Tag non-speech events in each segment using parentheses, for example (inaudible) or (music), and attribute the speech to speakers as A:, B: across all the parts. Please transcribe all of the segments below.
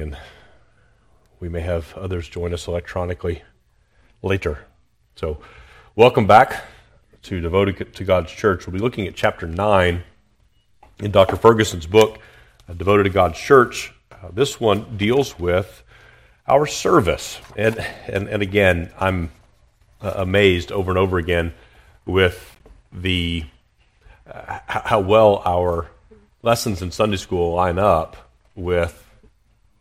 A: and we may have others join us electronically later. So, welcome back to Devoted to God's Church. We'll be looking at chapter 9 in Dr. Ferguson's book, uh, Devoted to God's Church. Uh, this one deals with our service. And, and, and again, I'm uh, amazed over and over again with the uh, how well our lessons in Sunday school line up with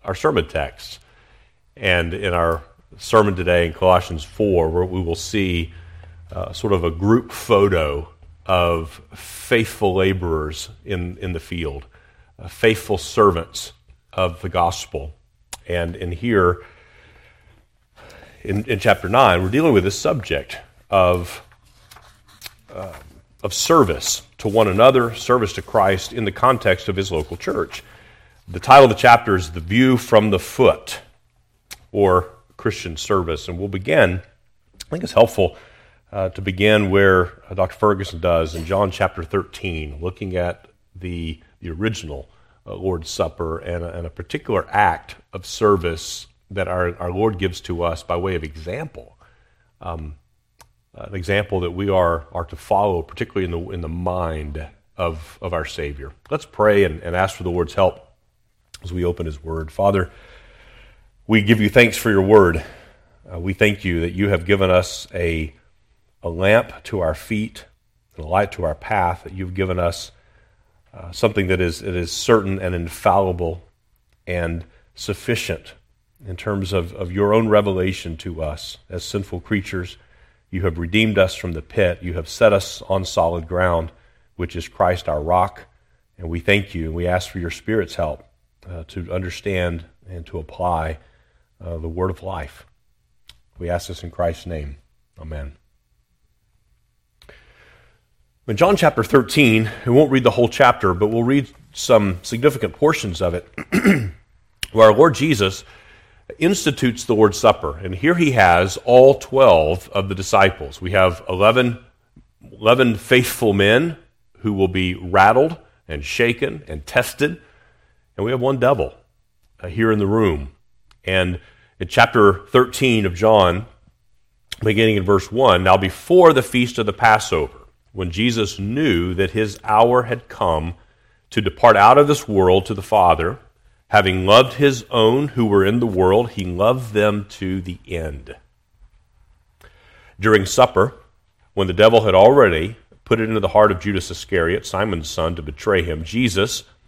A: our sermon texts. And in our sermon today in Colossians 4, where we will see uh, sort of a group photo of faithful laborers in, in the field, uh, faithful servants of the gospel. And in here, in, in chapter 9, we're dealing with this subject of, uh, of service to one another, service to Christ in the context of his local church. The title of the chapter is The View from the Foot, or Christian Service. And we'll begin, I think it's helpful uh, to begin where uh, Dr. Ferguson does in John chapter 13, looking at the, the original uh, Lord's Supper and a, and a, particular act of service that our, our Lord gives to us by way of example. Um, an example that we are, are to follow, particularly in the, in the mind of, of our Savior. Let's pray and, and ask for the Lord's help as we open His Word. Father, we give you thanks for your Word. Uh, we thank you that you have given us a, a lamp to our feet and a light to our path, that you've given us uh, something that is, that is certain and infallible and sufficient in terms of, of your own revelation to us as sinful creatures. You have redeemed us from the pit. You have set us on solid ground, which is Christ our rock. And we thank you and we ask for your Spirit's help uh, to understand and to apply uh, the word of life. We ask this in Christ's name. Amen. In John chapter 13, we won't read the whole chapter, but we'll read some significant portions of it, (clears throat) where our Lord Jesus institutes the Lord's Supper. And here he has all 12 of the disciples. We have 11, 11 faithful men who will be rattled and shaken and tested and we have one devil uh, here in the room. And in chapter 13 of John, beginning in verse 1, now before the feast of the Passover, when Jesus knew that his hour had come to depart out of this world to the Father, having loved his own who were in the world, he loved them to the end. During supper, when the devil had already put it into the heart of Judas Iscariot, Simon's son, to betray him, Jesus,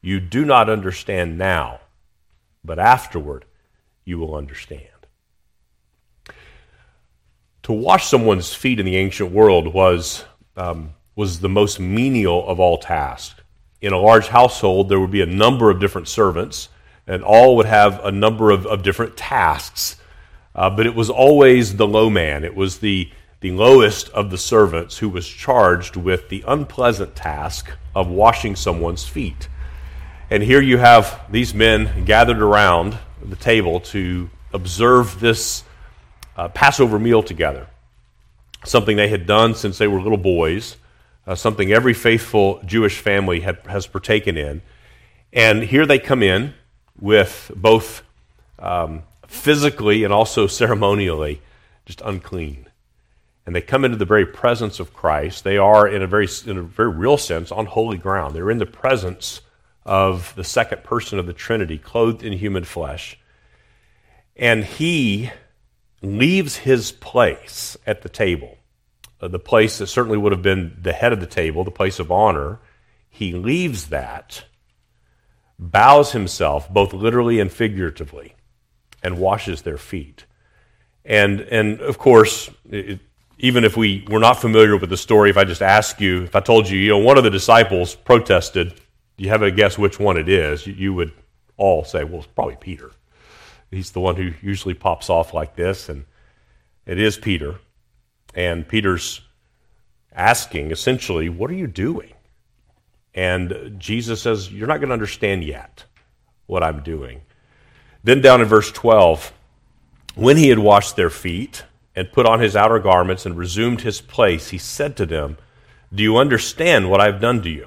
A: you do not understand now, but afterward you will understand. To wash someone's feet in the ancient world was, um, was the most menial of all tasks. In a large household, there would be a number of different servants, and all would have a number of, of different tasks. Uh, but it was always the low man. It was the, the lowest of the servants who was charged with the unpleasant task of washing someone's feet. And here you have these men gathered around the table to observe this uh, Passover meal together. Something they had done since they were little boys, uh, something every faithful Jewish family had, has partaken in. And here they come in with both um, physically and also (laughs) ceremonially just unclean. And they come into the very presence of Christ. They are, in a very, in a very real sense, on holy ground. They're in the presence of the second person of the Trinity, clothed in human flesh. And he leaves his place at the table, uh, the place that certainly would have been the head of the table, the place of honor. He leaves that, bows himself, both literally and figuratively, and washes their feet. And, and of course, it, even if we were not familiar with the story, if I just ask you, if I told you, you know, one of the disciples protested you have a guess which one it is, you would all say, well, it's probably Peter. He's the one who usually pops off like this, and it is Peter. And Peter's asking essentially, What are you doing? And Jesus says, You're not going to understand yet what I'm doing. Then down in verse 12, when he had washed their feet and put on his outer garments and resumed his place, he said to them, Do you understand what I've done to you?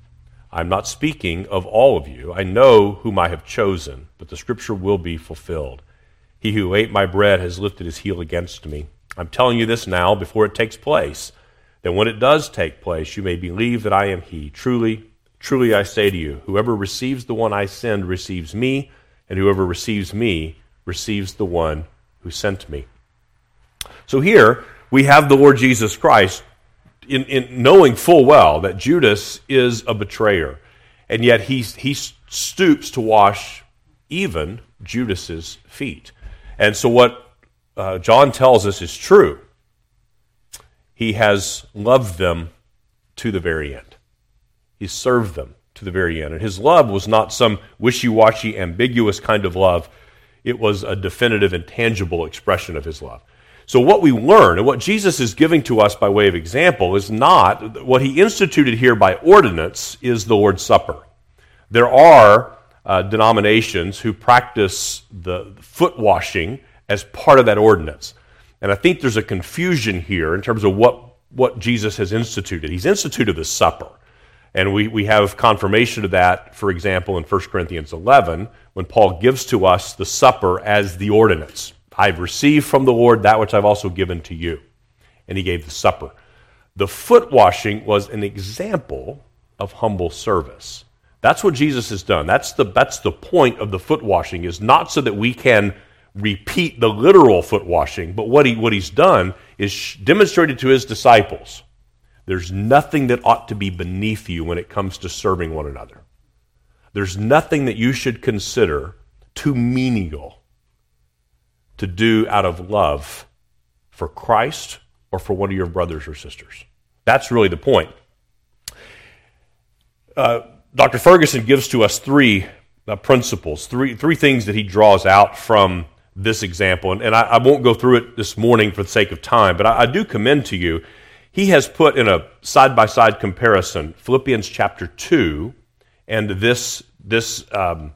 A: I'm not speaking of all of you. I know whom I have chosen, but the scripture will be fulfilled. He who ate my bread has lifted his heel against me. I'm telling you this now before it takes place, that when it does take place, you may believe that I am he. Truly, truly I say to you, whoever receives the one I send receives me, and whoever receives me receives the one who sent me. So here we have the Lord Jesus Christ in, in knowing full well that Judas is a betrayer, and yet he, he stoops to wash even Judas's feet. And so, what uh, John tells us is true. He has loved them to the very end. He served them to the very end. And his love was not some wishy washy, ambiguous kind of love, it was a definitive and tangible expression of his love. So, what we learn and what Jesus is giving to us by way of example is not what he instituted here by ordinance is the Lord's Supper. There are uh, denominations who practice the foot washing as part of that ordinance. And I think there's a confusion here in terms of what, what Jesus has instituted. He's instituted the supper. And we, we have confirmation of that, for example, in 1 Corinthians 11, when Paul gives to us the supper as the ordinance. I've received from the Lord that which I've also given to you. And he gave the supper. The foot washing was an example of humble service. That's what Jesus has done. That's the, that's the point of the foot washing, is not so that we can repeat the literal foot washing, but what, he, what he's done is demonstrated to his disciples there's nothing that ought to be beneath you when it comes to serving one another. There's nothing that you should consider too menial to do out of love for Christ or for one of your brothers or sisters. That's really the point. Uh, Dr. Ferguson gives to us three uh, principles, three, three things that he draws out from this example. And, and I, I, won't go through it this morning for the sake of time, but I, I do commend to you. He has put in a side by side comparison Philippians chapter 2 and this, this um,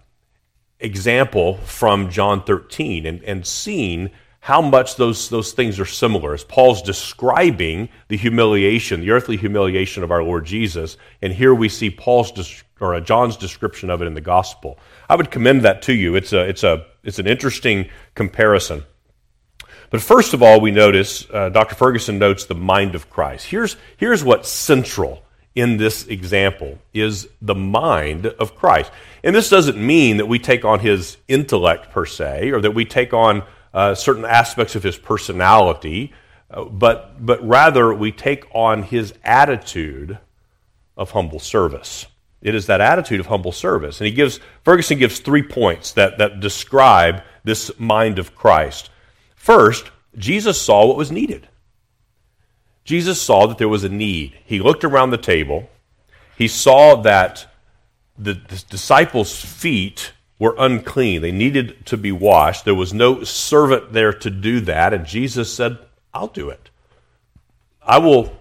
A: example from John 13 and, and seen how much those, those things are similar. As Paul's describing the humiliation, the earthly humiliation of our Lord Jesus, and here we see Paul's or uh, John's description of it in the gospel. I would commend that to you. It's, a, it's, a, it's an interesting comparison. But first of all, we notice, uh, Dr. Ferguson notes the mind of Christ. Here's, here's what's central in this example is the mind of Christ. And this doesn't mean that we take on his intellect per se, or that we take on uh, certain aspects of his personality, uh, but, but rather we take on his attitude of humble service. It is that attitude of humble service. And he gives, Ferguson gives three points that, that describe this mind of Christ. First, Jesus saw what was needed. Jesus saw that there was a need. He looked around the table. He saw that the, disciples' feet were unclean. They needed to be washed. There was no servant there to do that. And Jesus said, I'll do it. I will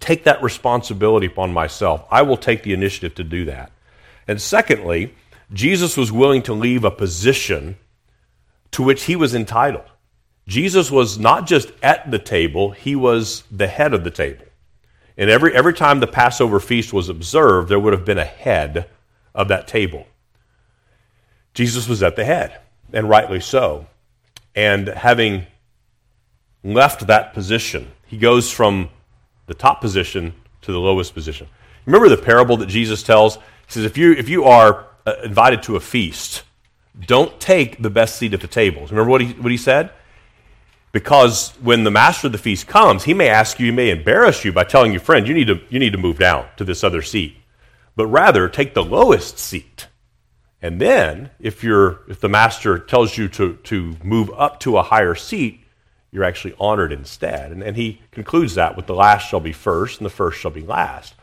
A: take that responsibility upon myself. I will take the initiative to do that. And secondly, Jesus was willing to leave a position to which he was entitled. Jesus was not just at the table, he was the head of the table. And every, every time the Passover feast was observed, there would have been a head of that table. Jesus was at the head, and rightly so. And having left that position, he goes from the top position to the lowest position. Remember the parable that Jesus tells? He says, if you, if you are uh, invited to a feast, don't take the best seat at the table. Remember what he, what he said? Because when the master of the feast comes, he may ask you, he may embarrass you by telling your friend, you need to, you need to move down to this other seat. But rather, take the lowest seat. And then, if, you're, if the master tells you to, to move up to a higher seat, you're actually honored instead. And, and he concludes that with the last shall be first and the first shall be last.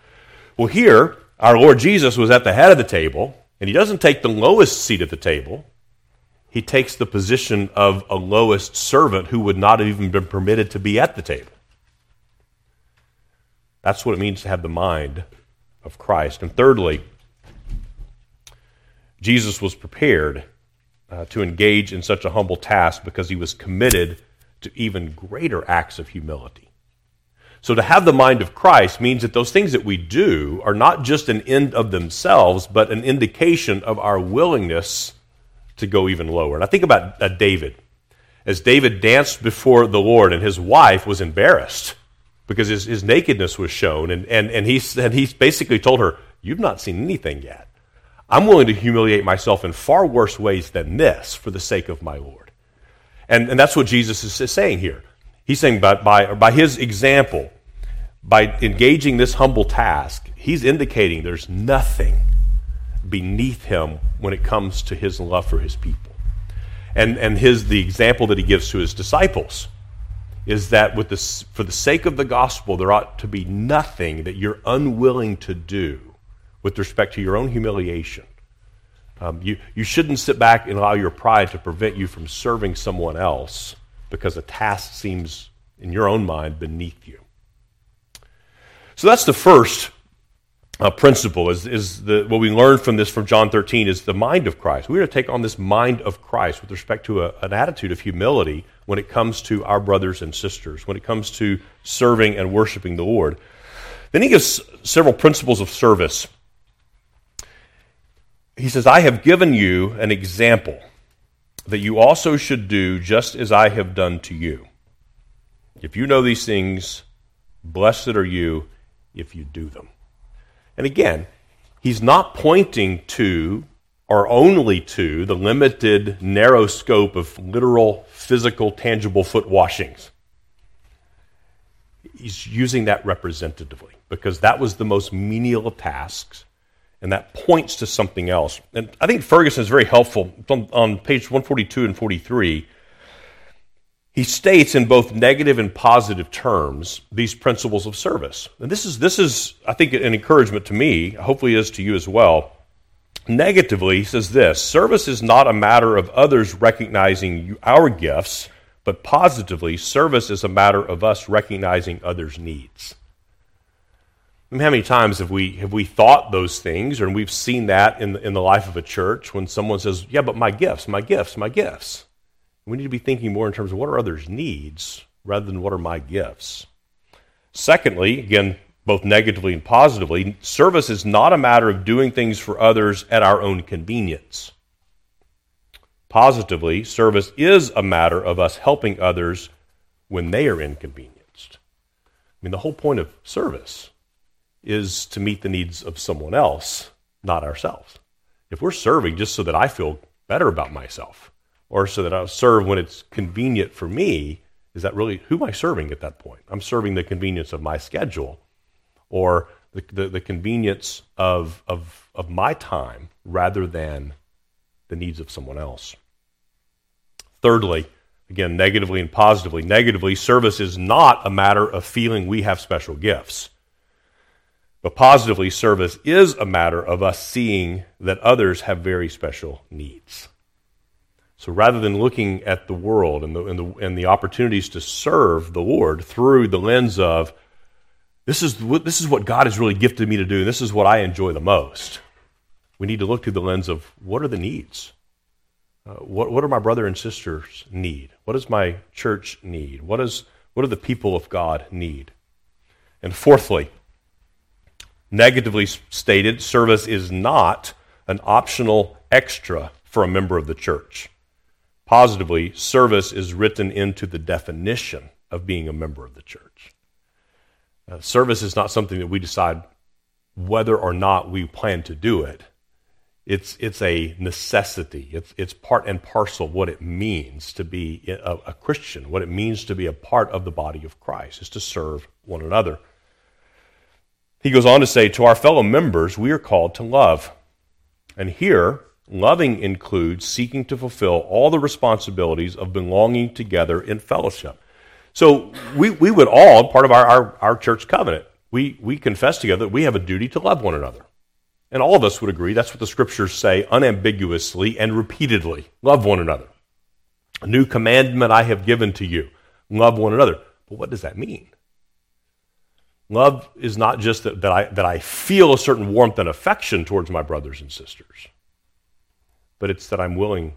A: Well, here, our Lord Jesus was at the head of the table, and he doesn't take the lowest seat at the table. He takes the position of a lowest servant who would not have even been permitted to be at the table. That's what it means to have the mind of Christ. And thirdly, Jesus was prepared uh, to engage in such a humble task because he was committed to even greater acts of humility. So, to have the mind of Christ means that those things that we do are not just an end of themselves, but an indication of our willingness to go even lower. And I think about uh, David. As David danced before the Lord, and his wife was embarrassed because his, his nakedness was shown, and, and, and, he, and he basically told her, You've not seen anything yet. I'm willing to humiliate myself in far worse ways than this for the sake of my Lord. And, and that's what Jesus is saying here. He's saying by, by, by his example, by engaging this humble task, he's indicating there's nothing beneath him when it comes to his love for his people. And, and his, the example that he gives to his disciples is that with this, for the sake of the gospel, there ought to be nothing that you're unwilling to do with respect to your own humiliation um, you, you shouldn't sit back and allow your pride to prevent you from serving someone else because a task seems, in your own mind, beneath you. So that's the first uh, principle is, is the, what we learn from this from John 13 is the mind of Christ. We're to take on this mind of Christ with respect to a, an attitude of humility when it comes to our brothers and sisters, when it comes to serving and worshiping the Lord. Then he gives several principles of service he says, I have given you an example that you also should do just as I have done to you. If you know these things, blessed are you if you do them. And again, he's not pointing to or only to the limited, narrow scope of literal, physical, tangible foot washings. He's using that representatively because that was the most menial of tasks and that points to something else. And I think Ferguson is very helpful. On, on, page 142 and 43, he states in both negative and positive terms these principles of service. And this is, this is, I think, an encouragement to me, hopefully is to you as well. Negatively, he says this service is not a matter of others recognizing our gifts, but positively, service is a matter of us recognizing others' needs. I mean, how many times have we, have we thought those things, and we've seen that in the, in the life of a church when someone says, Yeah, but my gifts, my gifts, my gifts. We need to be thinking more in terms of what are others' needs rather than what are my gifts. Secondly, again, both negatively and positively, service is not a matter of doing things for others at our own convenience. Positively, service is a matter of us helping others when they are inconvenienced. I mean, the whole point of service is to meet the needs of someone else, not ourselves. If we're serving just so that I feel better about myself, or so that I'll serve when it's convenient for me, is that really who am I serving at that point? I'm serving the convenience of my schedule or the, the, the convenience of, of, of my time rather than the needs of someone else. Thirdly, again, negatively and positively. Negatively, service is not a matter of feeling we have special gifts. But positively, service is a matter of us seeing that others have very special needs. So rather than looking at the world and the, and the, and the opportunities to serve the Lord through the lens of, this is, what, this is what God has really gifted me to do, this is what I enjoy the most, we need to look through the lens of what are the needs? Uh, what, what are my brother and sisters need? What does my church need? What, is, what do the people of God need? And fourthly, Negatively stated, service is not an optional extra for a member of the church. Positively, service is written into the definition of being a member of the church. Uh, service is not something that we decide whether or not we plan to do it. It's, it's a necessity. It's, it's part and parcel what it means to be a, a Christian, what it means to be a part of the body of Christ, is to serve one another. He goes on to say, To our fellow members, we are called to love. And here, loving includes seeking to fulfill all the responsibilities of belonging together in fellowship. So we, we would all, part of our, our, our church covenant, we, we confess together that we have a duty to love one another. And all of us would agree that's what the scriptures say unambiguously and repeatedly love one another. A new commandment I have given to you love one another. But what does that mean? Love is not just that, that, I, that I feel a certain warmth and affection towards my brothers and sisters, but it's that I'm willing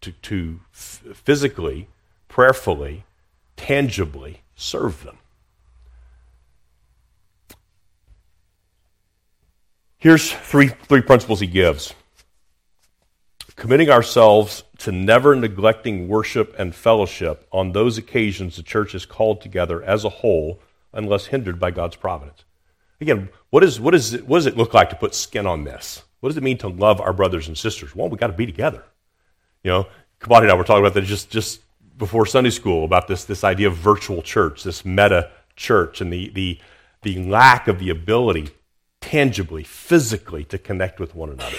A: to, to physically, prayerfully, tangibly serve them. Here's three, three principles he gives committing ourselves to never neglecting worship and fellowship on those occasions the church is called together as a whole unless hindered by God's providence. Again, what, is, what, is it, what does it look like to put skin on this? What does it mean to love our brothers and sisters? Well, we got to be together. You know, Kabati and I were talking about that just, just before Sunday school about this, this idea of virtual church, this meta church, and the, the, the lack of the ability tangibly, physically to connect with one another,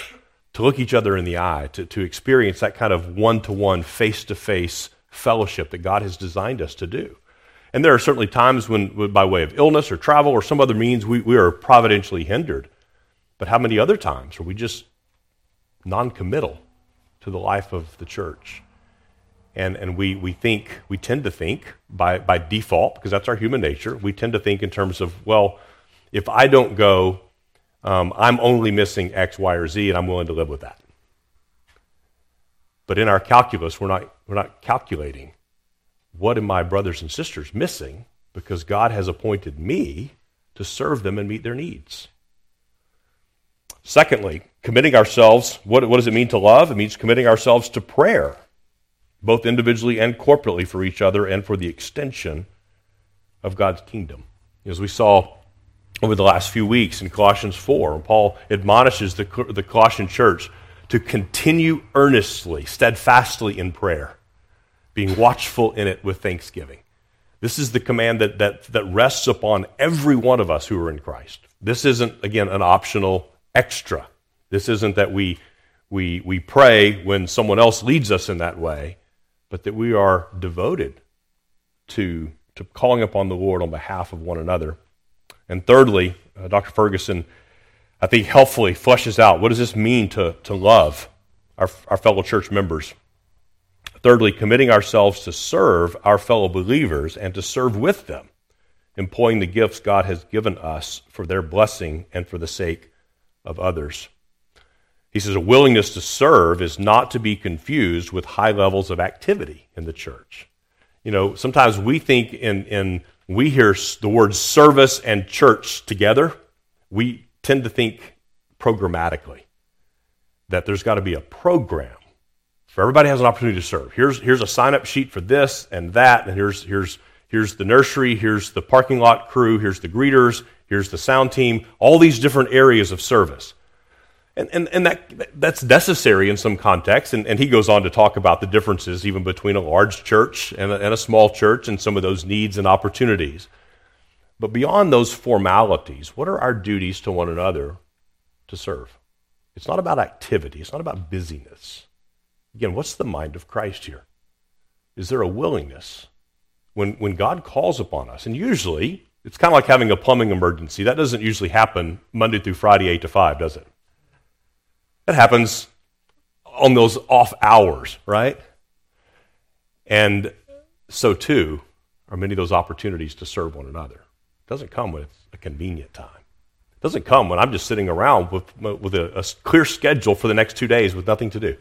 A: to look each other in the eye, to, to experience that kind of one to one, face to face fellowship that God has designed us to do. And there are certainly times when, by way of illness or travel or some other means, we, we are providentially hindered. But how many other times are we just non committal to the life of the church? And, and we, we think, we tend to think by, by default, because that's our human nature, we tend to think in terms of, well, if I don't go, um, I'm only missing X, Y, or Z, and I'm willing to live with that. But in our calculus, we're not, we're not calculating what are my brothers and sisters missing because God has appointed me to serve them and meet their needs. Secondly, committing ourselves, what, what does it mean to love? It means committing ourselves to prayer, both individually and corporately for each other and for the extension of God's kingdom. As we saw over the last few weeks in Colossians 4. Paul admonishes the, the Colossian church to continue earnestly, steadfastly in prayer, being watchful in it with thanksgiving. This is the command that, that, that rests upon every one of us who are in Christ. This isn't, again, an optional extra. This isn't that we, we, we pray when someone else leads us in that way, but that we are devoted to, to calling upon the Lord on behalf of one another and thirdly, uh, Dr. Ferguson, I think, helpfully fleshes out what does this mean to, to love our, our fellow church members. Thirdly, committing ourselves to serve our fellow believers and to serve with them, employing the gifts God has given us for their blessing and for the sake of others. He says a willingness to serve is not to be confused with high levels of activity in the church. You know, sometimes we think in, in we hear the words service and church together, we tend to think programmatically that there's got to be a program for everybody has an opportunity to serve. Here's, here's a sign up sheet for this and that, and here's, here's, here's the nursery, here's the parking lot crew, here's the greeters, here's the sound team, all these different areas of service. And, and, and that, that's necessary in some contexts. And, and he goes on to talk about the differences even between a large church and a, and a small church and some of those needs and opportunities. But beyond those formalities, what are our duties to one another to serve? It's not about activity, it's not about busyness. Again, what's the mind of Christ here? Is there a willingness when, when God calls upon us? And usually, it's kind of like having a plumbing emergency. That doesn't usually happen Monday through Friday, 8 to 5, does it? That happens on those off hours, right? And so too are many of those opportunities to serve one another. It doesn't come when it's a convenient time. It doesn't come when I'm just sitting around with, with a, a clear schedule for the next two days with nothing to do.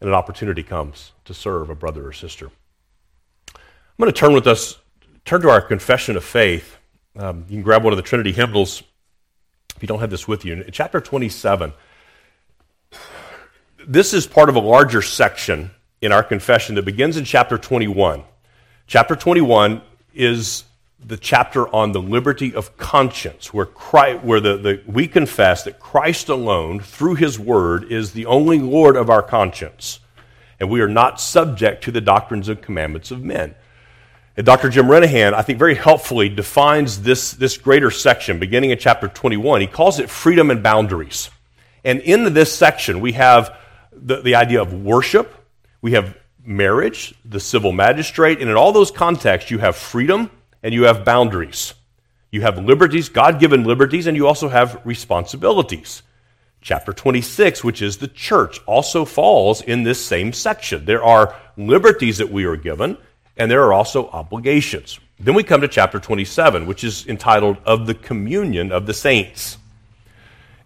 A: And an opportunity comes to serve a brother or sister. I'm going to turn with us, turn to our confession of faith. Um, you can grab one of the Trinity hymnals if you don't have this with you, in chapter 27, this is part of a larger section in our confession that begins in chapter 21. Chapter 21 is the chapter on the liberty of conscience, where, Christ, where the, the, we confess that Christ alone, through his word, is the only Lord of our conscience, and we are not subject to the doctrines and commandments of men. And Dr. Jim Renihan, I think, very helpfully defines this, this greater section, beginning in chapter 21. He calls it freedom and boundaries. And in this section, we have the, the idea of worship, we have marriage, the civil magistrate, and in all those contexts, you have freedom and you have boundaries. You have liberties, God given liberties, and you also have responsibilities. Chapter 26, which is the church, also falls in this same section. There are liberties that we are given, and there are also obligations. Then we come to chapter 27, which is entitled Of the Communion of the Saints.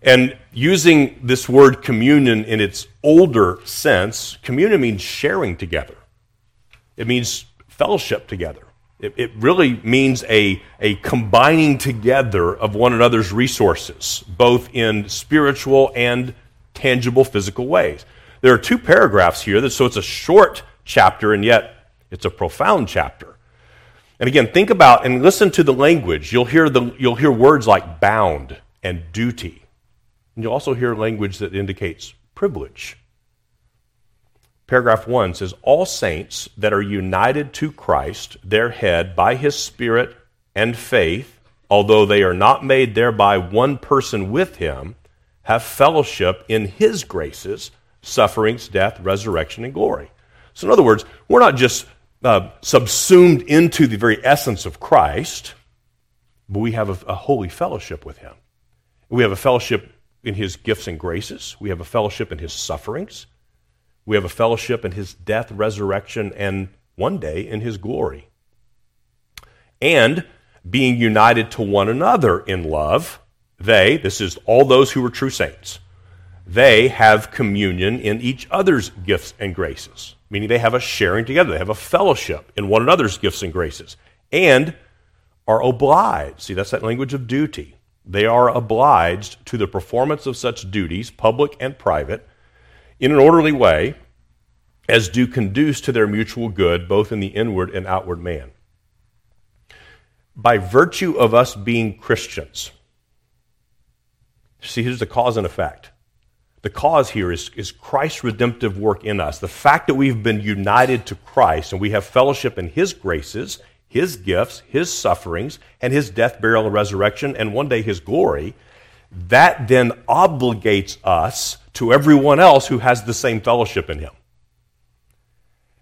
A: And using this word communion in its older sense, communion means sharing together, it means fellowship together. It, it really means a, a combining together of one another's resources, both in spiritual and tangible physical ways. There are two paragraphs here, so it's a short chapter, and yet it's a profound chapter. And again, think about and listen to the language. You'll hear, the, you'll hear words like bound and duty and you'll also hear language that indicates privilege. Paragraph 1 says, All saints that are united to Christ, their head, by his Spirit and faith, although they are not made thereby one person with him, have fellowship in his graces, sufferings, death, resurrection, and glory. So, in other words, we're not just uh, subsumed into the very essence of Christ, but we have a, a holy fellowship with him. We have a fellowship in his gifts and graces. We have a fellowship in his sufferings. We have a fellowship in his death, resurrection, and one day in his glory. And being united to one another in love, they, this is all those who are true saints, they have communion in each other's gifts and graces, meaning they have a sharing together, they have a fellowship in one another's gifts and graces, and are obliged. See, that's that language of duty they are obliged to the performance of such duties, public and private, in an orderly way as do conduce to their mutual good, both in the inward and outward man. By virtue of us being Christians, see, here's the cause and effect. The cause here is, is Christ's redemptive work in us. The fact that we've been united to Christ and we have fellowship in His graces his gifts, his sufferings, and his death, burial, and resurrection, and one day his glory, that then obligates us to everyone else who has the same fellowship in him.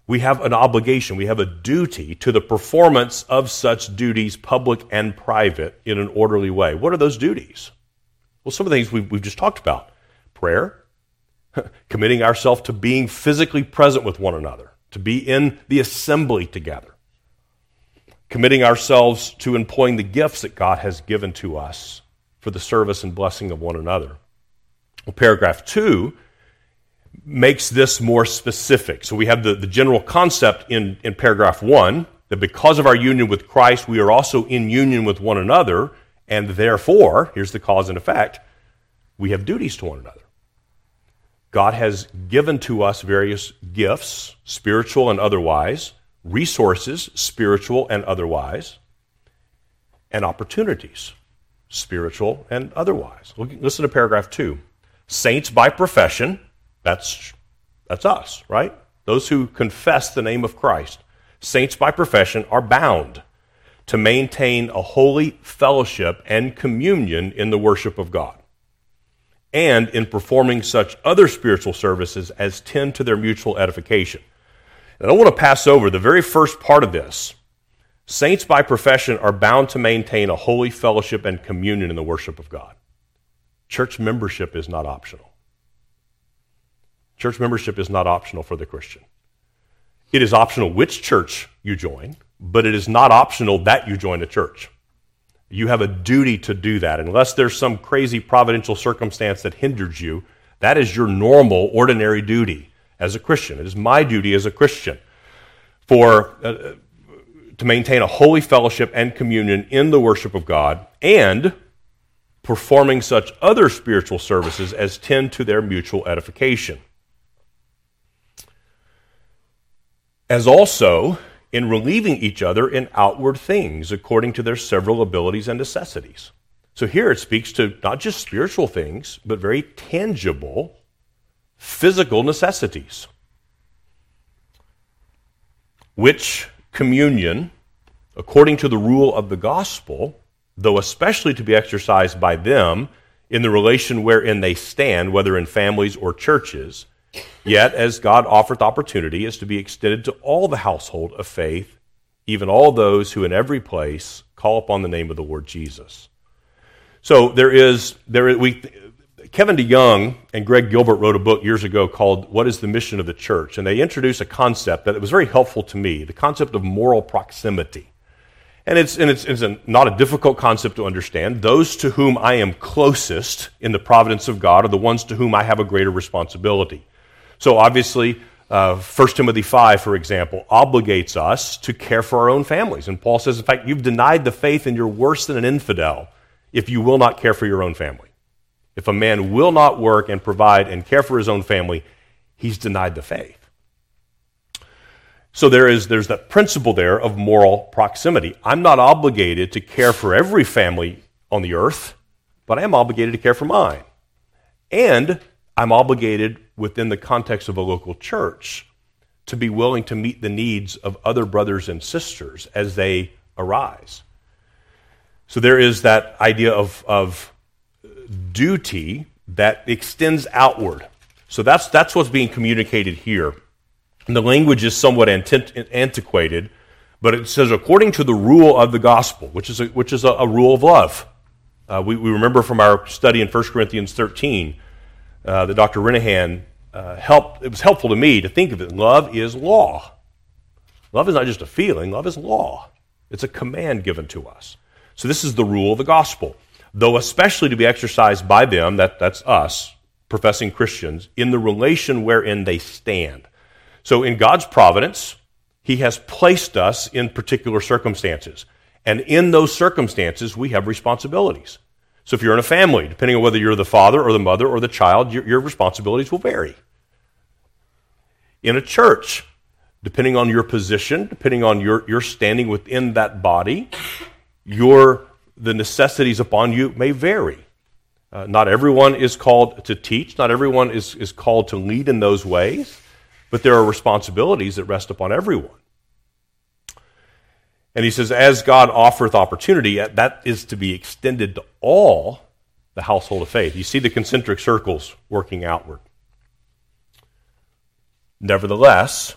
A: We have an obligation, we have a duty to the performance of such duties, public and private, in an orderly way. What are those duties? Well, some of the things we've, we've just talked about prayer, (laughs) committing ourselves to being physically present with one another, to be in the assembly together committing ourselves to employing the gifts that God has given to us for the service and blessing of one another. Well, paragraph two makes this more specific. So we have the, the general concept in, in paragraph one that because of our union with Christ, we are also in union with one another, and therefore, here's the cause and effect, we have duties to one another. God has given to us various gifts, spiritual and otherwise, resources, spiritual and otherwise, and opportunities, spiritual and otherwise. Listen to paragraph two. Saints by profession, that's, that's us, right? Those who confess the name of Christ. Saints by profession are bound to maintain a holy fellowship and communion in the worship of God and in performing such other spiritual services as tend to their mutual edification. And I want to pass over the very first part of this. Saints by profession are bound to maintain a holy fellowship and communion in the worship of God. Church membership is not optional. Church membership is not optional for the Christian. It is optional which church you join, but it is not optional that you join a church. You have a duty to do that. Unless there's some crazy providential circumstance that hinders you, that is your normal, ordinary duty as a Christian. It is my duty as a Christian for uh, to maintain a holy fellowship and communion in the worship of God and performing such other spiritual services as tend to their mutual edification. As also in relieving each other in outward things according to their several abilities and necessities. So here it speaks to not just spiritual things, but very tangible physical necessities. Which communion, according to the rule of the gospel, though especially to be exercised by them in the relation wherein they stand, whether in families or churches, Yet, as God offereth opportunity, is to be extended to all the household of faith, even all those who in every place call upon the name of the Lord Jesus. So there is, there is, we, Kevin DeYoung and Greg Gilbert wrote a book years ago called What is the Mission of the Church? And they introduced a concept that was very helpful to me the concept of moral proximity. And it's, and it's, it's a, not a difficult concept to understand. Those to whom I am closest in the providence of God are the ones to whom I have a greater responsibility. So obviously, uh, 1 Timothy 5, for example, obligates us to care for our own families. And Paul says, in fact, you've denied the faith and you're worse than an infidel if you will not care for your own family. If a man will not work and provide and care for his own family, he's denied the faith. So there is there's that principle there of moral proximity. I'm not obligated to care for every family on the earth, but I am obligated to care for mine. And I'm obligated within the context of a local church to be willing to meet the needs of other brothers and sisters as they arise. So there is that idea of, of duty that extends outward. So that's, that's what's being communicated here. And the language is somewhat antiquated, but it says, according to the rule of the gospel, which is a, which is a, a rule of love. Uh, we, we remember from our study in 1 Corinthians 13 uh, that Dr. Renihan uh, helped, it was helpful to me to think of it. Love is law. Love is not just a feeling, love is law. It's a command given to us. So this is the rule of the gospel. Though especially to be exercised by them, that, that's us, professing Christians, in the relation wherein they stand. So in God's providence, He has placed us in particular circumstances. And in those circumstances, we have responsibilities. So if you're in a family, depending on whether you're the father or the mother or the child, your, your responsibilities will vary. In a church, depending on your position, depending on your, your standing within that body, your, the necessities upon you may vary. Uh, not everyone is called to teach, not everyone is, is called to lead in those ways, but there are responsibilities that rest upon everyone. And he says, as God offereth opportunity, that is to be extended to all the household of faith. You see the concentric circles working outward. Nevertheless,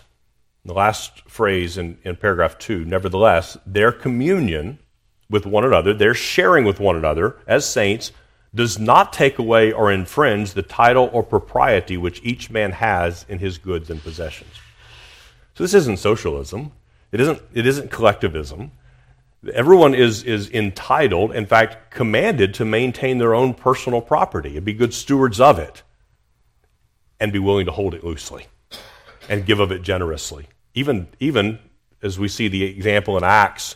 A: the last phrase in, in paragraph two, nevertheless, their communion with one another, their sharing with one another as saints, does not take away or infringe the title or propriety which each man has in his goods and possessions. So this isn't socialism. It isn't, it isn't collectivism. Everyone is, is entitled, in fact, commanded to maintain their own personal property and be good stewards of it and be willing to hold it loosely and give of it generously. Even, even as we see the example in Acts,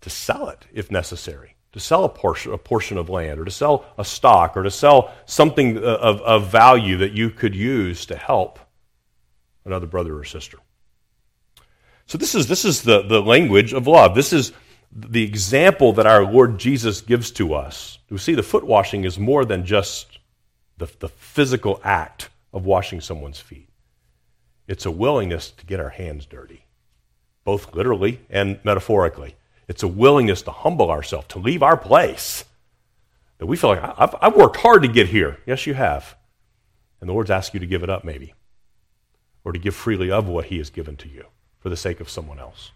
A: to sell it if necessary, to sell a portion, a portion of land or to sell a stock or to sell something of, of value that you could use to help another brother or sister. So this is, this is the, the language of love. This is the example that our Lord Jesus gives to us. We see the foot washing is more than just the, the physical act of washing someone's feet. It's a willingness to get our hands dirty, both literally and metaphorically. It's a willingness to humble ourselves, to leave our place. That we feel like, I've, I've worked hard to get here. Yes, you have. And the Lord's asked you to give it up, maybe, or to give freely of what He has given to you for the sake of someone else.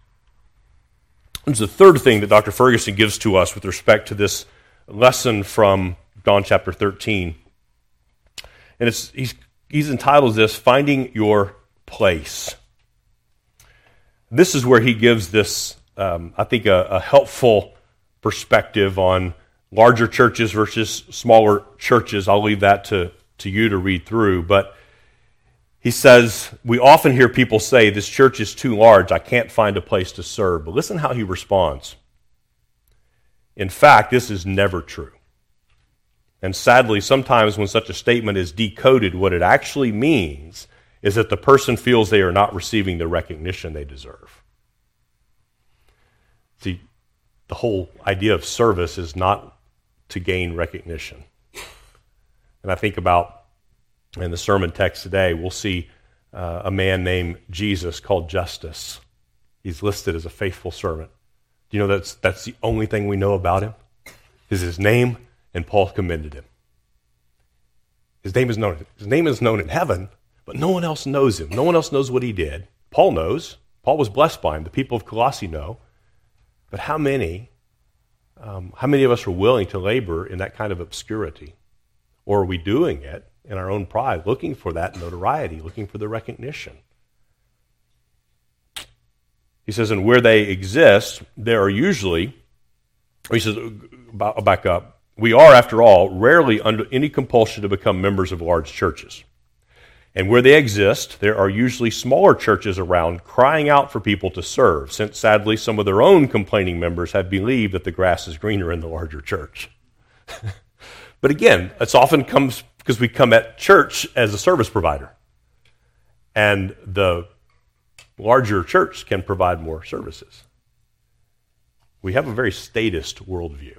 A: There's the third thing that Dr. Ferguson gives to us with respect to this lesson from John chapter 13. And it's, he's, he's entitled this Finding Your Place. This is where he gives this, um, I think, a, a helpful perspective on larger churches versus smaller churches. I'll leave that to, to you to read through. But he says, We often hear people say, This church is too large, I can't find a place to serve. But listen how he responds. In fact, this is never true. And sadly, sometimes when such a statement is decoded, what it actually means is that the person feels they are not receiving the recognition they deserve. See, the whole idea of service is not to gain recognition. And I think about in the sermon text today, we'll see uh, a man named Jesus called Justus. He's listed as a faithful servant. Do you know that's, that's the only thing we know about him? Is his name, and Paul commended him. His name is known. His name is known in heaven, but no one else knows him. No one else knows what he did. Paul knows. Paul was blessed by him. The people of Colossae know. But how many, um, how many of us are willing to labor in that kind of obscurity? Or are we doing it in our own pride, looking for that notoriety, looking for the recognition? He says, and where they exist, there are usually, he says, back up. We are, after all, rarely under any compulsion to become members of large churches. And where they exist, there are usually smaller churches around crying out for people to serve, since sadly some of their own complaining members have believed that the grass is greener in the larger church. (laughs) but again, it's often comes because we come at church as a service provider. And the larger church can provide more services. We have a very statist worldview.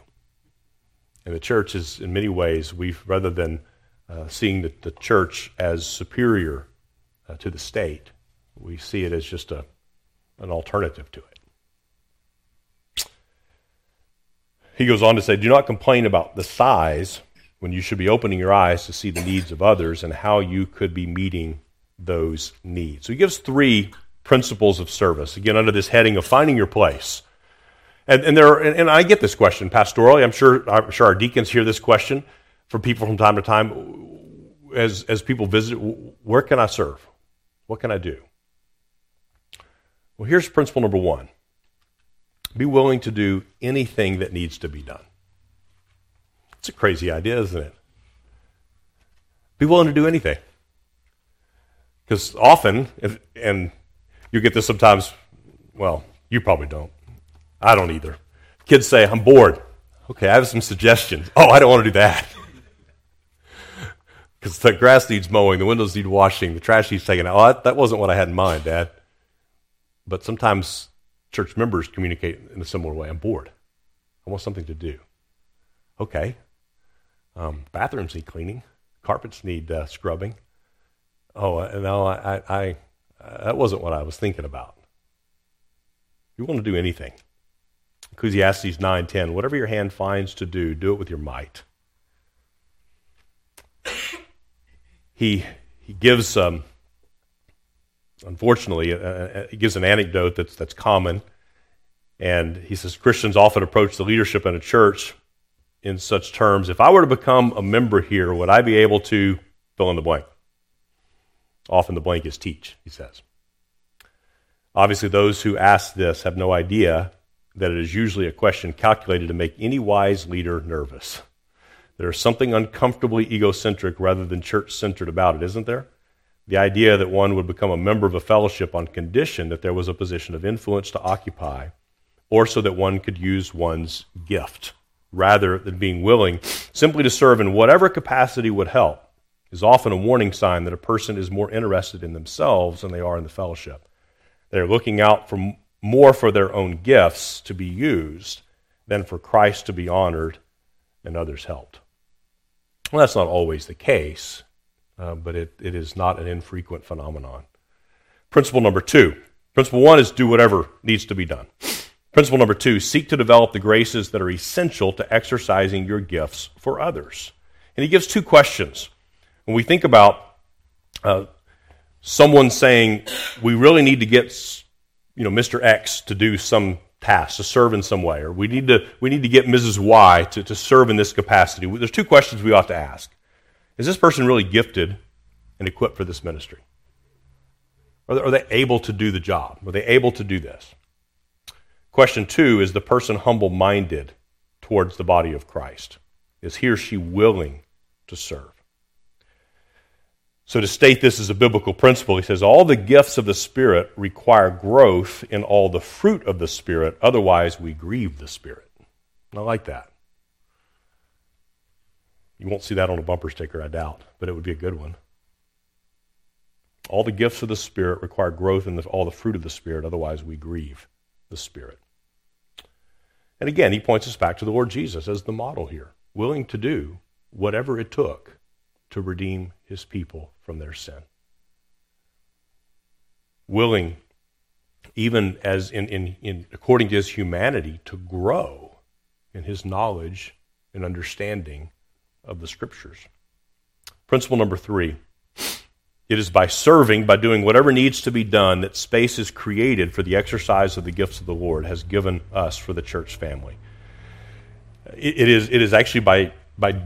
A: And the church is, in many ways, we've, rather than uh, seeing the, the, church as superior uh, to the state. We see it as just a, an alternative to it. He goes on to say, Do not complain about the size when you should be opening your eyes to see the needs of others and how you could be meeting those needs. So he gives three principles of service, again, under this heading of finding your place. And, and, there, and, and I get this question pastorally. I'm sure, I'm sure our deacons hear this question from people from time to time as, as people visit, where can I serve? What can I do? Well, here's principle number one be willing to do anything that needs to be done. It's a crazy idea, isn't it? Be willing to do anything. Because often, if, and you get this sometimes, well, you probably don't. I don't either. Kids say, I'm bored. Okay, I have some suggestions. (laughs) Oh, I don't want to do that. (laughs) Because the grass needs mowing, the windows need washing, the trash needs taken out. Oh, that, that wasn't what I had in mind, Dad. But sometimes church members communicate in a similar way. I'm bored. I want something to do. Okay. Um, bathrooms need cleaning. Carpets need uh, scrubbing. Oh, uh, no, I, I, I that wasn't what I was thinking about. You want to do anything. Ecclesiastes 9:10, whatever your hand finds to do, do it with your might. he, he gives, um, unfortunately, uh, uh, he gives an anecdote that's, that's common. And he says Christians often approach the leadership in a church in such terms if I were to become a member here, would I be able to fill in the blank? Often the blank is teach, he says. Obviously, those who ask this have no idea that it is usually a question calculated to make any wise leader nervous. There's something uncomfortably egocentric rather than church centered about it, isn't there? The idea that one would become a member of a fellowship on condition that there was a position of influence to occupy, or so that one could use one's gift, rather than being willing simply to serve in whatever capacity would help, is often a warning sign that a person is more interested in themselves than they are in the fellowship. They're looking out for more for their own gifts to be used than for Christ to be honored and others helped. Well, that's not always the case, uh, but it, it is not an infrequent phenomenon. Principle number two. Principle one is do whatever needs to be done. Principle number two seek to develop the graces that are essential to exercising your gifts for others. And he gives two questions. When we think about uh, someone saying, we really need to get you know, Mr. X to do some task, to serve in some way, or we need to, we need to get Mrs. Y to, to serve in this capacity. There's two questions we ought to ask. Is this person really gifted and equipped for this ministry? Are they, are they able to do the job? Are they able to do this? Question two is the person humble minded towards the body of Christ? Is he or she willing to serve? So, to state this as a biblical principle, he says, All the gifts of the Spirit require growth in all the fruit of the Spirit, otherwise, we grieve the Spirit. And I like that. You won't see that on a bumper sticker, I doubt, but it would be a good one. All the gifts of the Spirit require growth in the, all the fruit of the Spirit, otherwise, we grieve the Spirit. And again, he points us back to the Lord Jesus as the model here, willing to do whatever it took to redeem his people from their sin. Willing, even as in, in, in according to his humanity, to grow in his knowledge and understanding of the scriptures. Principle number three it is by serving, by doing whatever needs to be done, that space is created for the exercise of the gifts of the Lord has given us for the church family. it, it is, it is actually by, by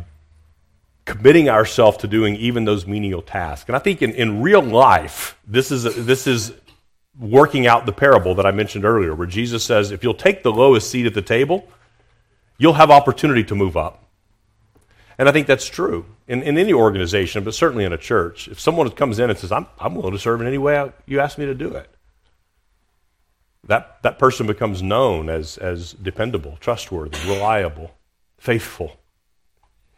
A: committing ourselves to doing even those menial tasks. And I think in, in real life, this is, this is working out the parable that I mentioned earlier, where Jesus says, if you'll take the lowest seat at the table, you'll have opportunity to move up. And I think that's true in, in any organization, but certainly in a church. If someone comes in and says, I'm, I'm willing to serve in any way I, you ask me to do it, that, that person becomes known as, as dependable, trustworthy, reliable, faithful.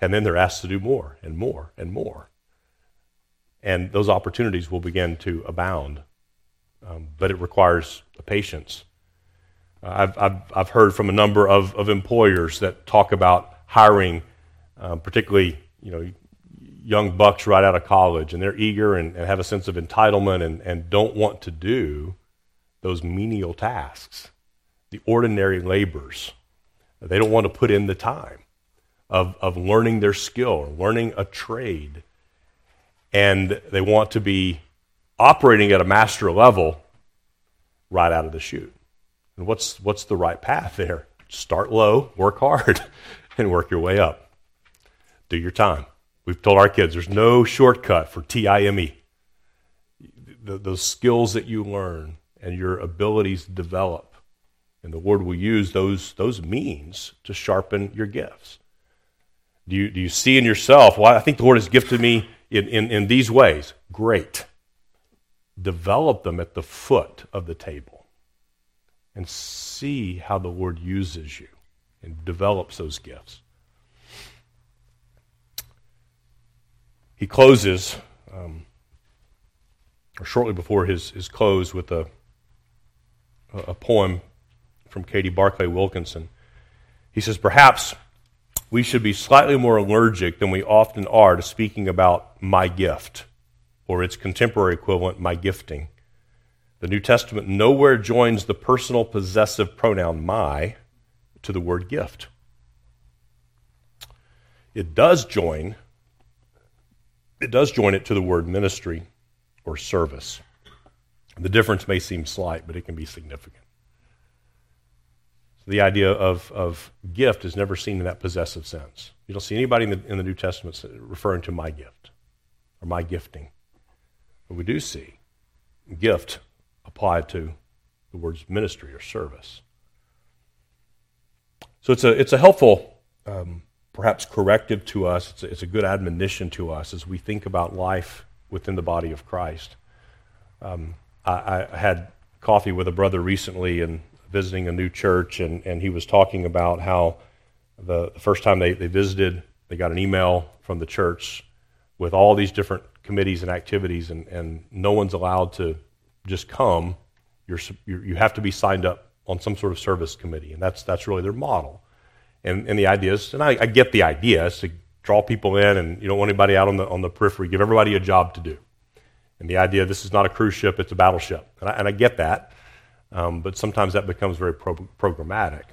A: And then they're asked to do more and more and more. And those opportunities will begin to abound. Um, but it requires patience. Uh, I've, I've, I've heard from a number of, of employers that talk about hiring um, particularly you know young bucks right out of college, and they're eager and, and have a sense of entitlement and, and don't want to do those menial tasks, the ordinary labors. They don't want to put in the time of, of learning their skill, or learning a trade. And they want to be operating at a master level right out of the chute. And what's, what's the right path there? Start low, work hard, (laughs) and work your way up do your time. We've told our kids there's no shortcut for TIME. The, those skills that you learn and your abilities develop, and the Lord will use those, those means to sharpen your gifts. Do you, do you see in yourself, well, I think the Lord has gifted me in, in, in these ways? Great. Develop them at the foot of the table and see how the Lord uses you and develops those gifts. He closes, um, or shortly before his, his close, with a, a poem from Katie Barclay Wilkinson. He says, Perhaps we should be slightly more allergic than we often are to speaking about my gift, or its contemporary equivalent, my gifting. The New Testament nowhere joins the personal possessive pronoun my to the word gift. It does join it does join it to the word ministry or service. The difference may seem slight, but it can be significant. So the idea of, of gift is never seen in that possessive sense. You don't see anybody in the, in the New Testament referring to my gift or my gifting. But we do see gift applied to the words ministry or service. So it's a, it's a helpful um, perhaps corrective to us. It's a, it's a, good admonition to us as we think about life within the body of Christ. Um, I, I, had coffee with a brother recently and visiting a new church, and, and he was talking about how the, the first time they, they visited, they got an email from the church with all these different committees and activities, and, and no one's allowed to just come. You're, you have to be signed up on some sort of service committee, and that's, that's really their model. And, and the idea is, and I, I get the idea, is to draw people in and you don't want anybody out on the, on the periphery. Give everybody a job to do. And the idea, this is not a cruise ship, it's a battleship. And I, and I get that. Um, but sometimes that becomes very pro- programmatic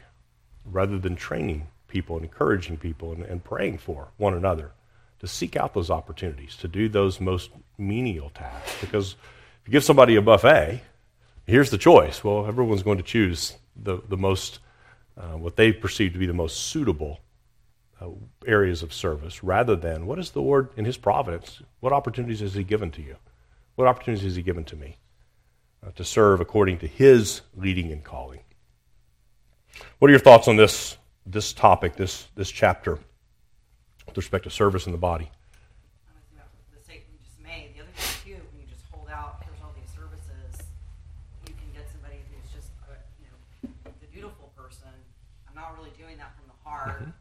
A: rather than training people and encouraging people and, and praying for one another to seek out those opportunities, to do those most menial tasks. Because if you give somebody a buffet, here's the choice. Well, everyone's going to choose the, the most uh, what they perceive to be the most suitable uh, areas of service rather than what is the Lord in His providence? What opportunities has He given to you? What opportunities has He given to me uh, to serve according to His leading and calling? What are your thoughts on this, this topic, this, this chapter, with respect to service in the body?
B: Mm-hmm.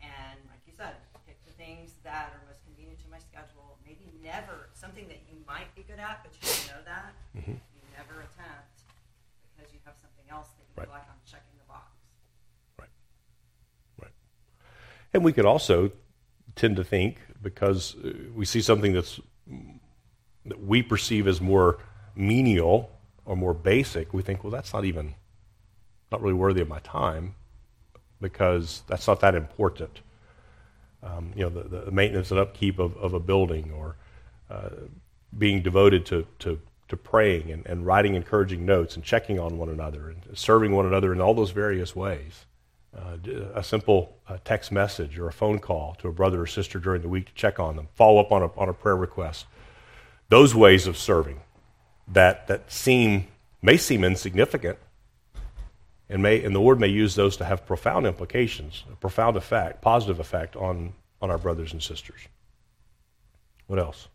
B: And like you said, pick the things that are most convenient to my schedule. Maybe never something that you might be good at, but you know that mm-hmm. you never attempt because you have something else that you right. feel like I'm checking the box.
A: Right. And we could also tend to think because uh, we see something that's that we perceive as more menial or more basic, we think, well, that's not even not really worthy of my time because that's not that important. Um, you know, the, the, maintenance and upkeep of, of a building or uh, being devoted to, to, to praying and, and writing encouraging notes and checking on one another and serving one another in all those various ways. Uh, a simple uh, text message or a phone call to a brother or sister during the week to check on them, follow up on a, on a prayer request. Those ways of serving that, that seem, may seem insignificant, and, may, and the Lord may use those to have profound implications, a profound effect, positive effect on, on our brothers and sisters. What else?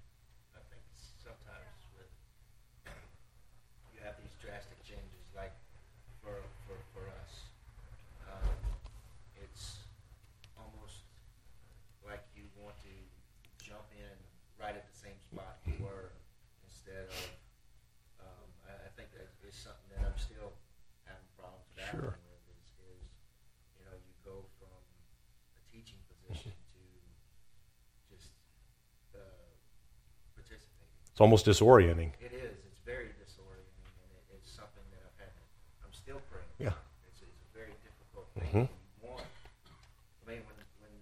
A: It's almost disorienting.
C: It is. It's very disorienting, and it, it's something that I've had. I'm still praying.
A: Yeah.
C: It's, it's a very difficult thing. Mm-hmm. Want. I mean, when when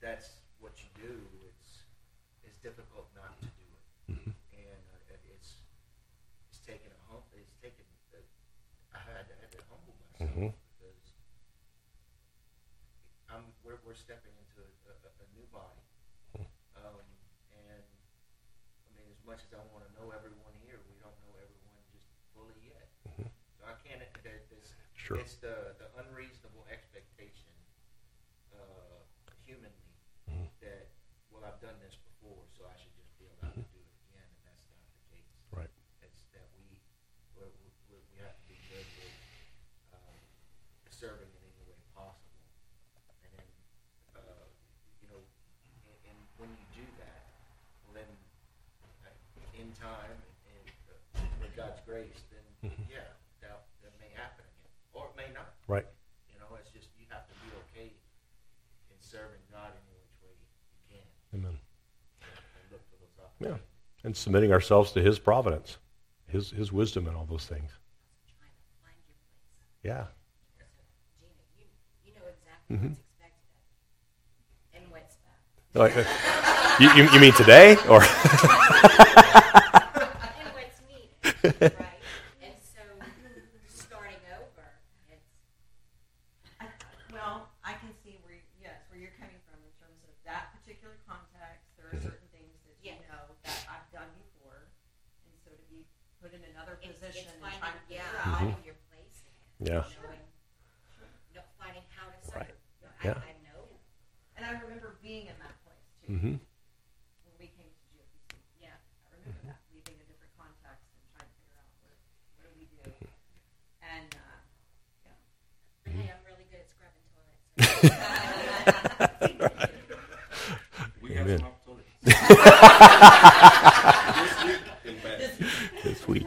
C: that's what you do, it's it's difficult not to do it, mm-hmm. and uh, it's it's taken a hum. It's taken. A, I had to, had to humble myself mm-hmm. because I'm we're, we're stepping into a, a, a new body. Hmm. Um, much as I want to know everyone here, we don't know everyone just fully yet. Mm-hmm. So I can't. This,
A: sure.
C: It's the the unreasonable expectation, uh, humanly, mm-hmm. that well I've done this before, so I should just be allowed mm-hmm. to do it again, and that's not the case.
A: Right.
C: It's that we we we have to be good with um, serving in any way possible, and then uh, you know, and, and when you do that, well then in time and uh, with God's grace, then mm-hmm. yeah, that, that may happen again, or it may not.
A: Right.
C: You know, it's just you have to be okay in serving God any which way you can.
A: Amen.
C: And look for those
A: opportunities. Yeah, and submitting ourselves to His providence, His His wisdom, and all those things. Yeah.
D: Gina, you, you know exactly mm-hmm. what's expected and what's Like,
A: uh, you, you, you mean today or? (laughs)
D: right? And so starting over, it's.
B: Well, I can see where, yes, where you're coming from in terms of that particular context. There are mm-hmm. certain things that you yeah. know that I've done before. And so to be put in another position
D: it's,
B: and trying to
D: yeah, out
A: mm-hmm.
D: your place.
A: Yeah.
D: Knowing, finding how to serve.
A: Right. I, yeah. I
D: know.
B: And I remember being in that place too.
A: Mm-hmm.
C: we have (laughs) some opportunities. (laughs)
A: this week.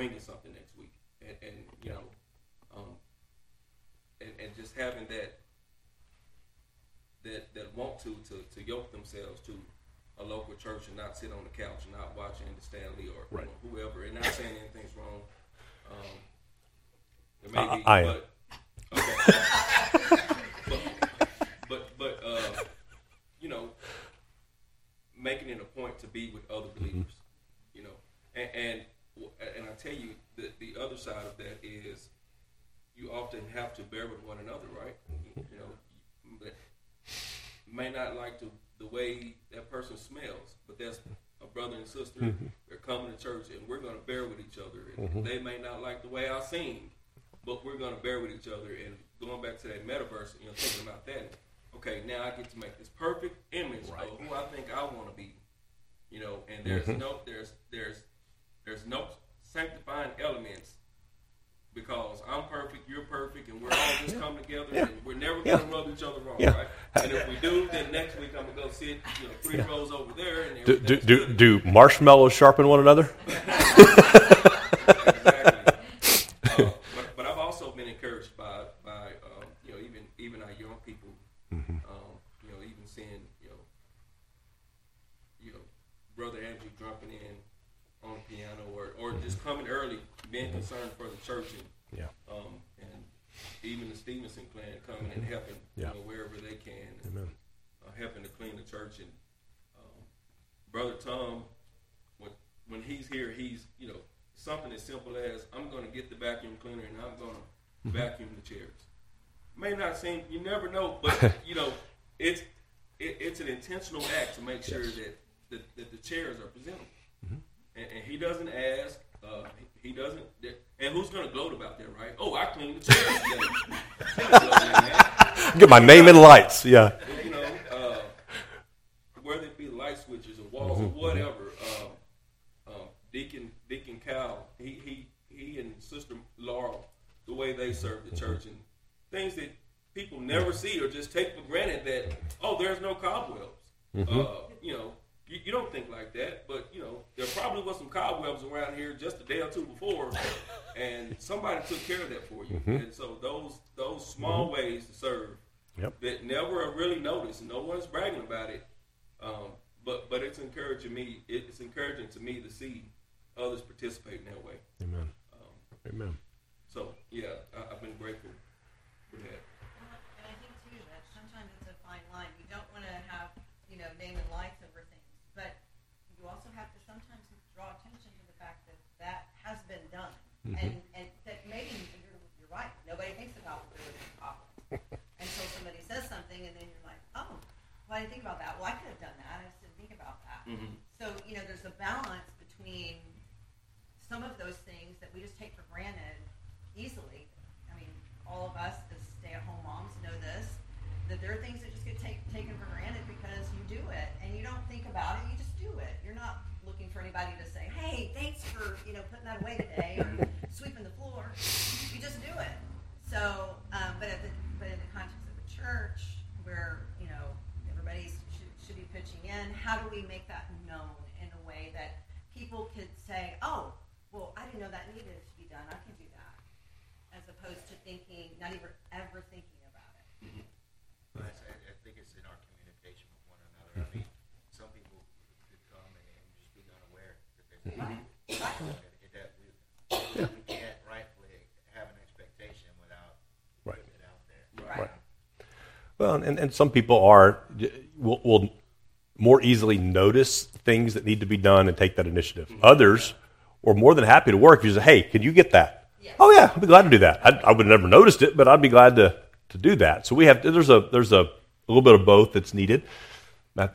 C: bringing something next week, and, and you know, um, and, and just having that that, that want to, to to yoke themselves to a local church and not sit on the couch and not watch Andy Stanley or
A: right.
C: you know, whoever. And not saying anything's wrong. Um, there
A: may I,
C: but, okay. but but, but uh, you know, making it a point to be with other mm-hmm. believers. Mm-hmm. You know, and, and and I tell you the the other side of that is you often have to bear with one another, right? Mm-hmm. You know, but may not like the, the way that person smells, but that's
E: a brother and sister.
F: Mm-hmm.
E: They're coming to church, and we're going to bear with each And They may not like the way I sing, but we're going to bear with each other. And going back to that metaverse, you know, thinking about that. Okay, now I get to make this perfect image
F: Right.
E: of who I think I want to be. You know, and there's
F: Mm-hmm.
E: no there's there's there's no sanctifying elements because I'm perfect, you're perfect, and we're all just come together,
F: Yeah.
E: and we're never gonna rub each other wrong,
F: Yeah.
E: right? (laughs) And if we do, then next week I'm gonna go sit, you know, three rows over there, and
F: Do, do, do, do marshmallows sharpen one another? (laughs) (laughs)
E: exactly. Uh, but, but I've also been encouraged by by um, you know even even our young people, um, you know even seeing you know you know brother Andrew jumping in on the piano or or just coming early, being concerned for the church and
F: Yeah.
E: um, and even the Stevenson clan coming and helping
F: Yeah.
E: you know wherever they can. and,
F: Amen.
E: uh, helping to clean the church. And um, brother Tom, when when he's here, he's you know something as simple as I'm going to get the vacuum cleaner and I'm going to vacuum the chairs. May not seem, you never know, but (laughs) you know it's it, it's an intentional act to make sure that, that that the chairs are presentable. And, and he doesn't ask. Uh, he, he doesn't. And who's going to gloat about that, right? Oh, I cleaned the chairs today. (laughs)
F: Get my name in lights. Yeah.
E: you know, uh, whether it be light switches or walls or whatever. Um, um, Deacon Deacon Cal, he he he and Sister Laurel, the way they serve the church and things that people never see or just take for granted that oh, there's no cobwebs. Uh, you know. You, you don't think like that, but you know there probably was some cobwebs around here just a day or two before, and somebody took care of that for you. And so those those small ways to serve
F: Yep.
E: that never are really noticed, no one's bragging about it. Um, but but it's encouraging me. It's encouraging to me to see others participate in that way.
F: Amen.
E: Um,
F: Amen.
E: so yeah, I, I've been grateful for that.
B: Well, And I think too that sometimes it's a fine line. You don't want to have, you know, name and lights over things, but you also have to sometimes draw attention to the fact that that has been done, and and that maybe you're, you're right. Nobody thinks about what they're doing properly until somebody says something, and then you're like, oh, well, I didn't think about that. Well, I could have done that. I just didn't think about that. Mm-hmm. So you know, there's a balance between some of those things that we just take for granted easily. I mean, all of us as stay-at-home moms know this. That there are things that just get take, taken for granted because you do it and you don't think about it. You just do it. You're not looking for anybody to say, "Hey, thanks for you know putting that away today or sweeping the floor." You just do it. So, um, but at the, but in the context of the church, where you know everybody should, should be pitching in, how do we make that known in a way that people could say, "Oh, well, I didn't know that needed to be done. I can do that," as opposed to thinking, not even ever thinking about it.
C: I, I I think it's in our communication with one another. I mean, some people could come and, and just be unaware that there's a need. That, that we, we can't rightfully have an expectation without
F: Right.
C: putting it out there.
F: Right. Well, and, and some people are will, will more easily notice things that need to be done and take that initiative. Mm-hmm. Others are more than happy to work. If you say, "Hey, can you get that?"
B: Yes.
F: Oh yeah, I'd be glad to do that. I, I would have never noticed it, but I'd be glad to to do that. So we have there's a there's a, a little bit of both that's needed. Matt,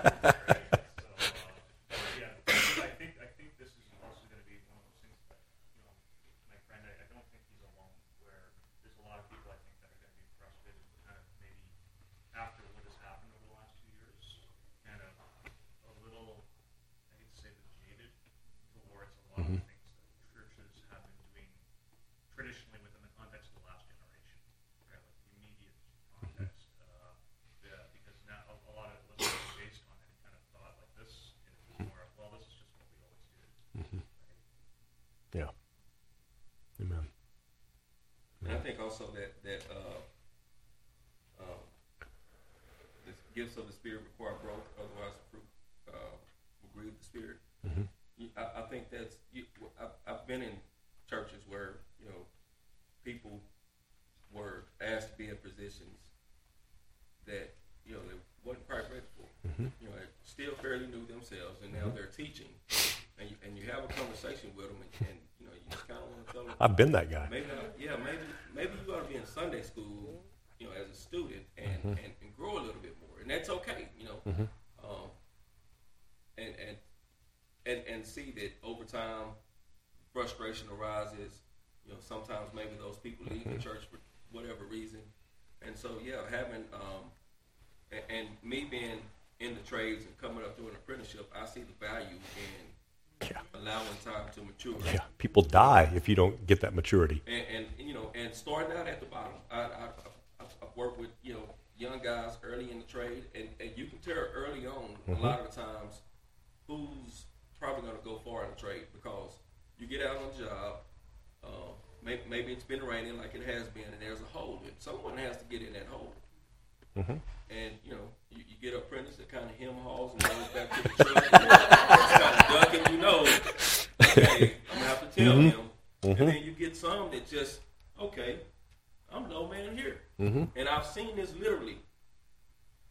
E: been that
A: guy.
E: Maybe yeah, maybe maybe you ought to be in Sunday school, you know, as a student and, and, and grow a little bit more, and that's okay, you know. Um, and and and and see that over time, frustration arises. You know, sometimes maybe those people leave the church for whatever reason, and so yeah, having um, and, and me being in the trades and coming up through an apprenticeship, I see the value in
A: Yeah.
E: allowing time to mature.
A: Yeah. People die if you don't get that maturity.
E: and, and you know, and starting out at the bottom. I, I, I've, I've worked with you know young guys early in the trade, and, and you can tell early on a lot of the times who's probably going to go far in the trade because you get out on the job. Uh, maybe, maybe it's been raining like it has been, and there's a hole. And someone has to get in that hole. And you know, you, you get apprentice that kind of hem hauls and goes back to the truck. (laughs) kind of ducking, you know. Okay, I'm gonna have to tell mm-hmm. him. And mm-hmm. then you get some that just okay, I'm low man here, mm-hmm. and I've seen this literally.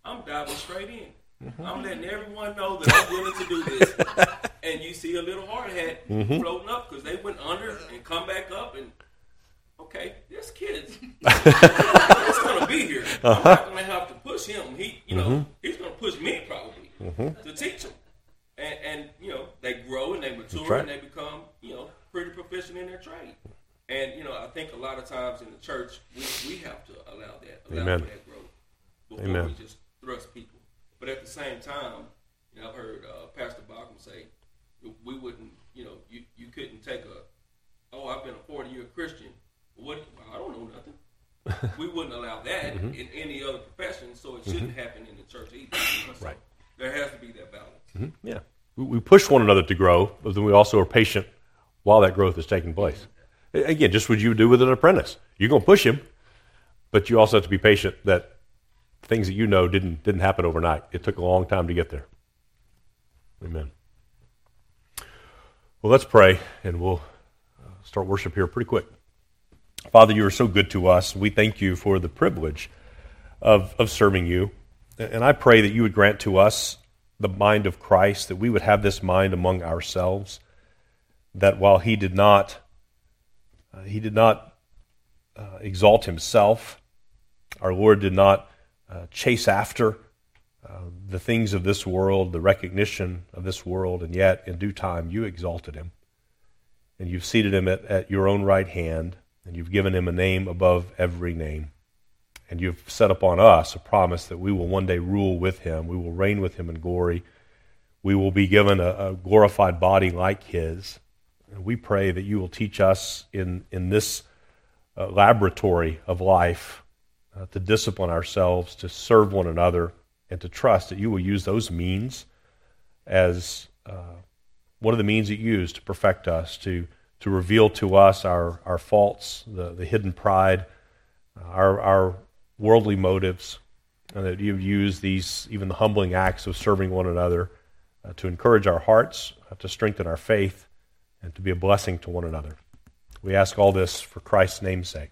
E: I'm diving straight in. I'm letting everyone know that I'm willing to do this. (laughs) and you see a little hard hat floating up because they went under and come back up and okay, this kid's (laughs) it's gonna be here. I'm uh-huh. not gonna have to push him. He, you know, he's gonna push me probably to teach him. And, and you know, they grow and they mature
A: right.
E: and they become, you know, pretty proficient in their trade. And you know, I think a lot of times in the church, we, we have to allow that, allow
A: Amen.
E: for that growth before
A: Amen.
E: we just thrust people. But at the same time, you know, I've heard uh, Pastor Bachman say, we wouldn't, you know, you, you couldn't take a, oh, I've been a 40 year Christian. What? I don't know nothing. (laughs) we wouldn't allow that
A: Mm-hmm.
E: in any other profession, so it shouldn't happen in the church either. you know, so
A: Right.
E: There has to be that balance.
A: Yeah. We, push one another to grow, but then we also are patient while that growth is taking place. Again, just what you do with an apprentice. You're going to push him, but you also have to be patient that things that you know didn't, didn't happen overnight. It took a long time to get there. Amen. Well, let's pray, and we'll uh, start worship here pretty quick. Father, you are so good to us. We thank you for the privilege of, of serving you. And I pray that you would grant to us the mind of Christ, that we would have this mind among ourselves, that while he did not, uh, he did not uh, exalt himself, our Lord did not uh, chase after uh, the things of this world, the recognition of this world, and yet in due time you exalted him. And you've seated him at, at your own right hand, and you've given him a name above every name. And you've set upon us a promise that we will one day rule with him. We will reign with him in glory. We will be given a, a glorified body like his. And we pray that you will teach us in, in this uh, laboratory of life uh, to discipline ourselves, to serve one another, and to trust that you will use those means as uh, one of the means that you use to perfect us, to, to reveal to us our, our faults, the, the hidden pride, our, our worldly motives, and that you use these, even the humbling acts of serving one another, uh, to encourage our hearts, uh, to strengthen our faith, and to be a blessing to one another. We ask all this for Christ's name's sake.